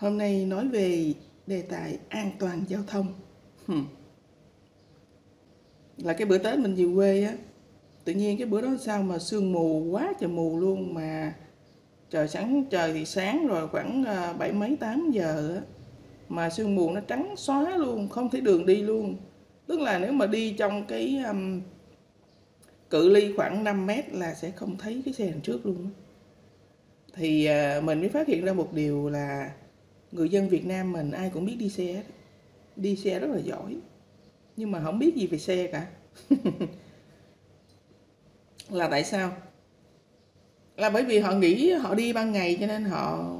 Hôm nay nói về đề tài an toàn giao thông. Hmm. Là cái bữa Tết mình về quê á, tự nhiên cái bữa đó sao mà sương mù quá trời mù luôn mà trời sáng trời thì sáng rồi khoảng à, bảy mấy tám giờ á mà sương mù nó trắng xóa luôn không thấy đường đi luôn tức là nếu mà đi trong cái um, cự ly khoảng 5 mét là sẽ không thấy cái xe đằng trước luôn thì uh, mình mới phát hiện ra một điều là người dân Việt Nam mình ai cũng biết đi xe đi xe rất là giỏi, nhưng mà không biết gì về xe cả. Là tại sao? Là bởi vì họ nghĩ họ đi ban ngày cho nên họ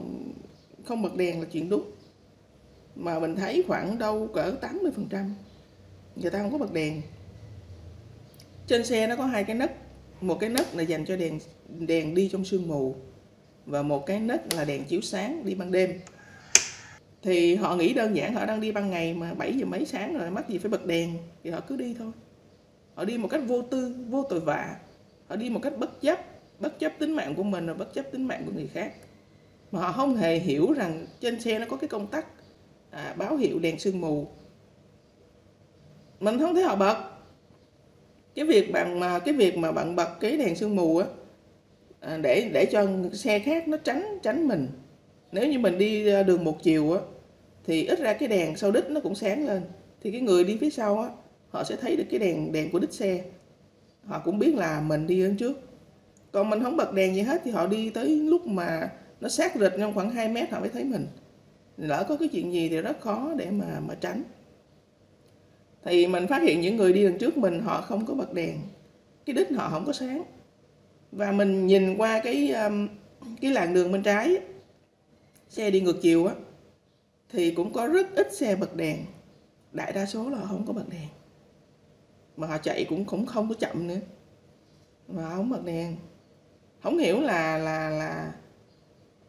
không bật đèn là chuyện đúng. Mà mình thấy khoảng đâu cỡ 80 phần trăm, người ta không có bật đèn. Trên xe nó có hai cái nấc, một cái nấc là dành cho đèn đèn đi trong sương mù và một cái nấc là đèn chiếu sáng đi ban đêm thì họ nghĩ đơn giản họ đang đi ban ngày mà 7 giờ mấy sáng rồi mắc gì phải bật đèn thì họ cứ đi thôi. Họ đi một cách vô tư vô tội vạ. Họ đi một cách bất chấp bất chấp tính mạng của mình và bất chấp tính mạng của người khác. Mà họ không hề hiểu rằng trên xe nó có cái công tắc à, báo hiệu đèn sương mù. Mình không thấy họ bật. Cái việc bạn mà cái việc mà bạn bật cái đèn sương mù á à, để để cho xe khác nó tránh tránh mình nếu như mình đi à, đường một chiều á, thì ít ra cái đèn sau đít nó cũng sáng lên. Thì cái người đi phía sau á, họ sẽ thấy được cái đèn đèn của đít xe. Họ cũng biết là mình đi đến trước. Còn mình không bật đèn gì hết thì họ đi tới lúc mà nó sát rịch trong khoảng 2 mét, họ mới thấy mình. Lỡ có cái chuyện gì thì rất khó để mà mà tránh. Thì mình phát hiện những người đi đằng trước mình, họ không có bật đèn. Cái đít họ không có sáng. Và mình nhìn qua cái um, cái làn đường bên trái xe đi ngược chiều á thì cũng có rất ít xe bật đèn. Đại đa số là không có bật đèn. Mà họ chạy cũng cũng không có chậm nữa. Mà không bật đèn. Không hiểu là là là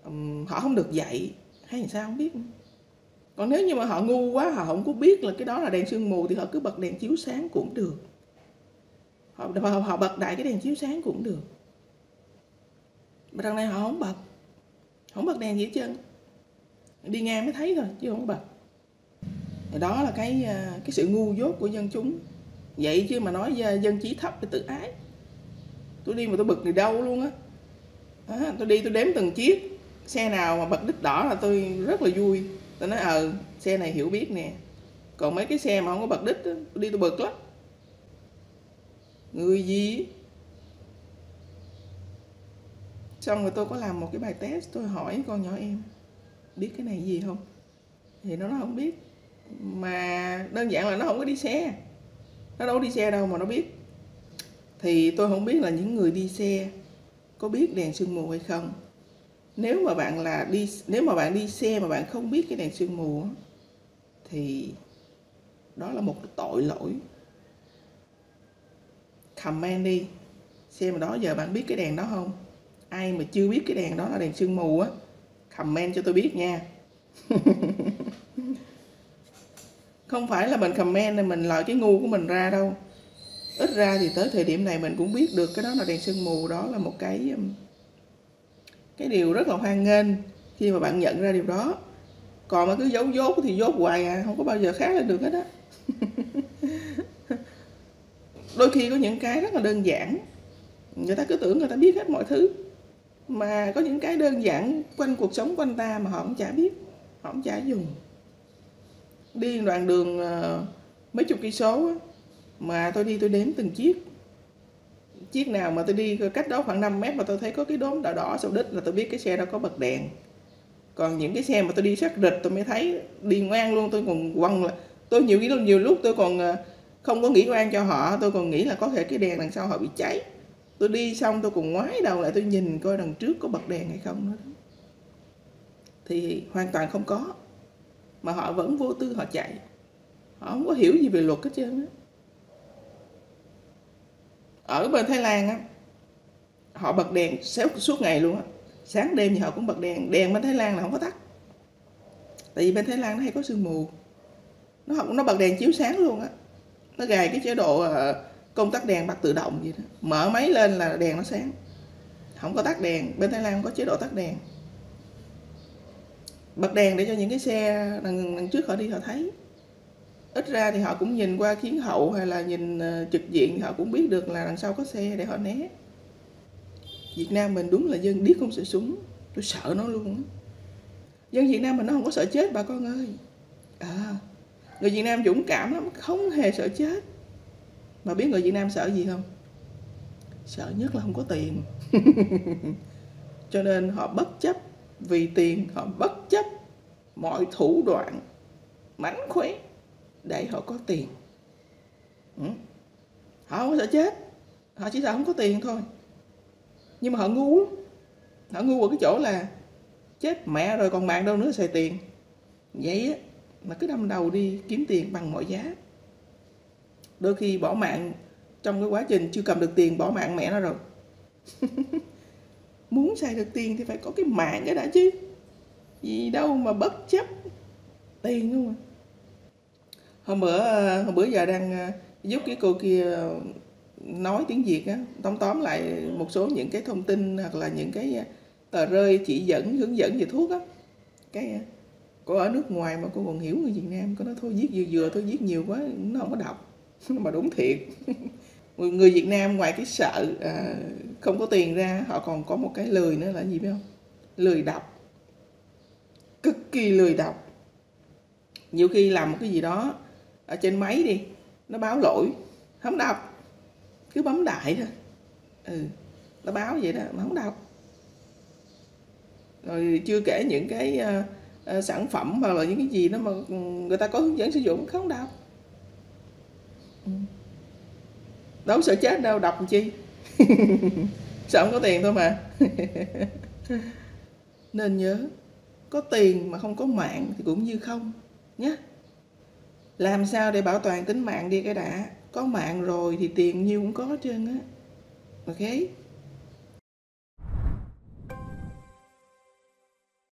um, họ không được dạy hay sao không biết còn nếu như mà họ ngu quá họ không có biết là cái đó là đèn sương mù thì họ cứ bật đèn chiếu sáng cũng được. Họ họ, họ bật đại cái đèn chiếu sáng cũng được. Mà đằng này họ không bật. Không bật đèn gì hết trơn đi ngang mới thấy thôi chứ không có bật. Đó là cái à, cái sự ngu dốt của dân chúng. Vậy chứ mà nói dân trí thấp thì tự ái. Tôi đi mà tôi bực người đâu luôn á. À, tôi đi tôi đếm từng chiếc. Xe nào mà bật đích đỏ là tôi rất là vui. Tôi nói ờ xe này hiểu biết nè. Còn mấy cái xe mà không có bật đích tôi đi tôi bực lắm. Người gì? Xong rồi tôi có làm một cái bài test tôi hỏi con nhỏ em biết cái này gì không? Thì nó nói không biết. Mà đơn giản là nó không có đi xe. Nó đâu có đi xe đâu mà nó biết. Thì tôi không biết là những người đi xe có biết đèn sương mù hay không. Nếu mà bạn là đi, nếu mà bạn đi xe mà bạn không biết cái đèn sương mù thì đó là một tội lỗi. Comment đi, xem mà đó giờ bạn biết cái đèn đó không? Ai mà chưa biết cái đèn đó là đèn sương mù á comment cho tôi biết nha. Không phải là mình comment là mình loại cái ngu của mình ra đâu. Ít ra thì tới thời điểm này mình cũng biết được cái đó là đèn sương mù, đó là một cái um, cái điều rất là hoan nghênh khi mà bạn nhận ra điều đó. Còn mà cứ giấu dốt thì dốt hoài à không có bao giờ khác lên được hết á. Đôi khi có những cái rất là đơn giản, người ta cứ tưởng người ta biết hết mọi thứ mà có những cái đơn giản quanh cuộc sống quanh ta mà họ cũng chả biết, họ cũng chả dùng. Đi đoạn đường ờ, mấy chục cây số mà tôi đi tôi đếm từng chiếc. Chiếc nào mà tôi đi cách đó khoảng 5 mét mà tôi thấy có cái đốm đỏ đỏ sau đít là tôi biết cái xe đó có bật đèn. Còn những cái xe mà tôi đi sát rịch tôi mới thấy, đi ngoan luôn, tôi còn quăng là tôi nhiều khi, nhiều lúc tôi còn ờ, không có nghĩ oan cho họ, tôi còn nghĩ là có thể cái đèn đằng sau họ bị cháy tôi đi xong tôi còn ngoái đầu lại tôi nhìn coi đằng trước có bật đèn hay không nữa. Thì hoàn toàn không có mà họ vẫn vô tư họ chạy. Họ không có hiểu gì về luật hết trơn á. Ở bên Thái Lan á họ bật đèn suốt ngày luôn á. Sáng đêm thì họ cũng bật đèn đèn bên Thái Lan là không có tắt. Tại vì bên Thái Lan nó hay có sương mù. Nó không nó bật đèn chiếu sáng luôn á. Nó gài cái chế độ uh, công tắc đèn bật tự động vậy đó. Mở máy lên là đèn nó sáng. Không có tắt đèn. Bên Thái Lan không có chế độ tắt đèn. Bật đèn để cho những cái xe đằng, đằng trước họ đi họ thấy. Ít ra thì họ cũng nhìn qua khiến hậu hay là nhìn ờ, trực diện thì họ cũng biết được là đằng sau có xe để họ né. Việt Nam mình đúng là dân điếc không sợ súng. Tôi sợ nó luôn dân Việt Nam mình nó không có sợ chết bà con ơi. À, người Việt Nam dũng cảm lắm không hề sợ chết mà biết người Việt Nam sợ gì không? Sợ nhất là không có tiền. Cho nên họ bất chấp vì tiền họ bất chấp mọi thủ đoạn mánh khóe để họ có tiền. Ừ. họ không sợ chết họ chỉ sợ không có tiền thôi. Nhưng mà họ ngu lắm. Họ ngu ở cái chỗ là chết mẹ rồi còn mạng đâu nữa xài tiền. Vậy á mà cứ đâm đầu đi kiếm tiền bằng mọi giá đôi khi bỏ mạng trong cái quá trình chưa cầm được tiền, bỏ mạng mẹ nó rồi. Muốn xài được tiền thì phải có cái mạng cái đã chứ. Gì đâu mà bất chấp tiền không à hôm bữa hôm bữa giờ đang ờ, giúp cái cô kia ờ, nói tiếng Việt á, tóm tóm lại một số những cái thông tin hoặc là những cái ờ, tờ rơi, chỉ dẫn, hướng dẫn về thuốc á. Cái cô ở nước ngoài mà cô còn hiểu người Việt Nam có nói thôi viết vừa vừa, thôi viết nhiều quá, nó không có đọc. mà đúng thiệt. Người Việt Nam ngoài cái sợ à, không có tiền ra họ còn có một cái lười nữa là gì biết không? Lười đọc. Cực kỳ lười đọc. Nhiều khi làm một cái gì đó ở trên máy đi nó báo lỗi không đọc. Cứ bấm đại thôi. Ừ nó báo vậy đó mà không đọc. Rồi chưa kể những cái uh, uh, sản phẩm hoặc là những cái gì đó mà người ta có hướng dẫn sử dụng không đọc đâu sợ chết đâu đọc làm chi? Sợ không có tiền thôi mà. Nên nhớ, có tiền mà không có mạng thì cũng như không nhé làm sao để bảo toàn tính mạng đi cái đã? Có mạng rồi thì tiền nhiêu cũng có hết trơn á. Ok?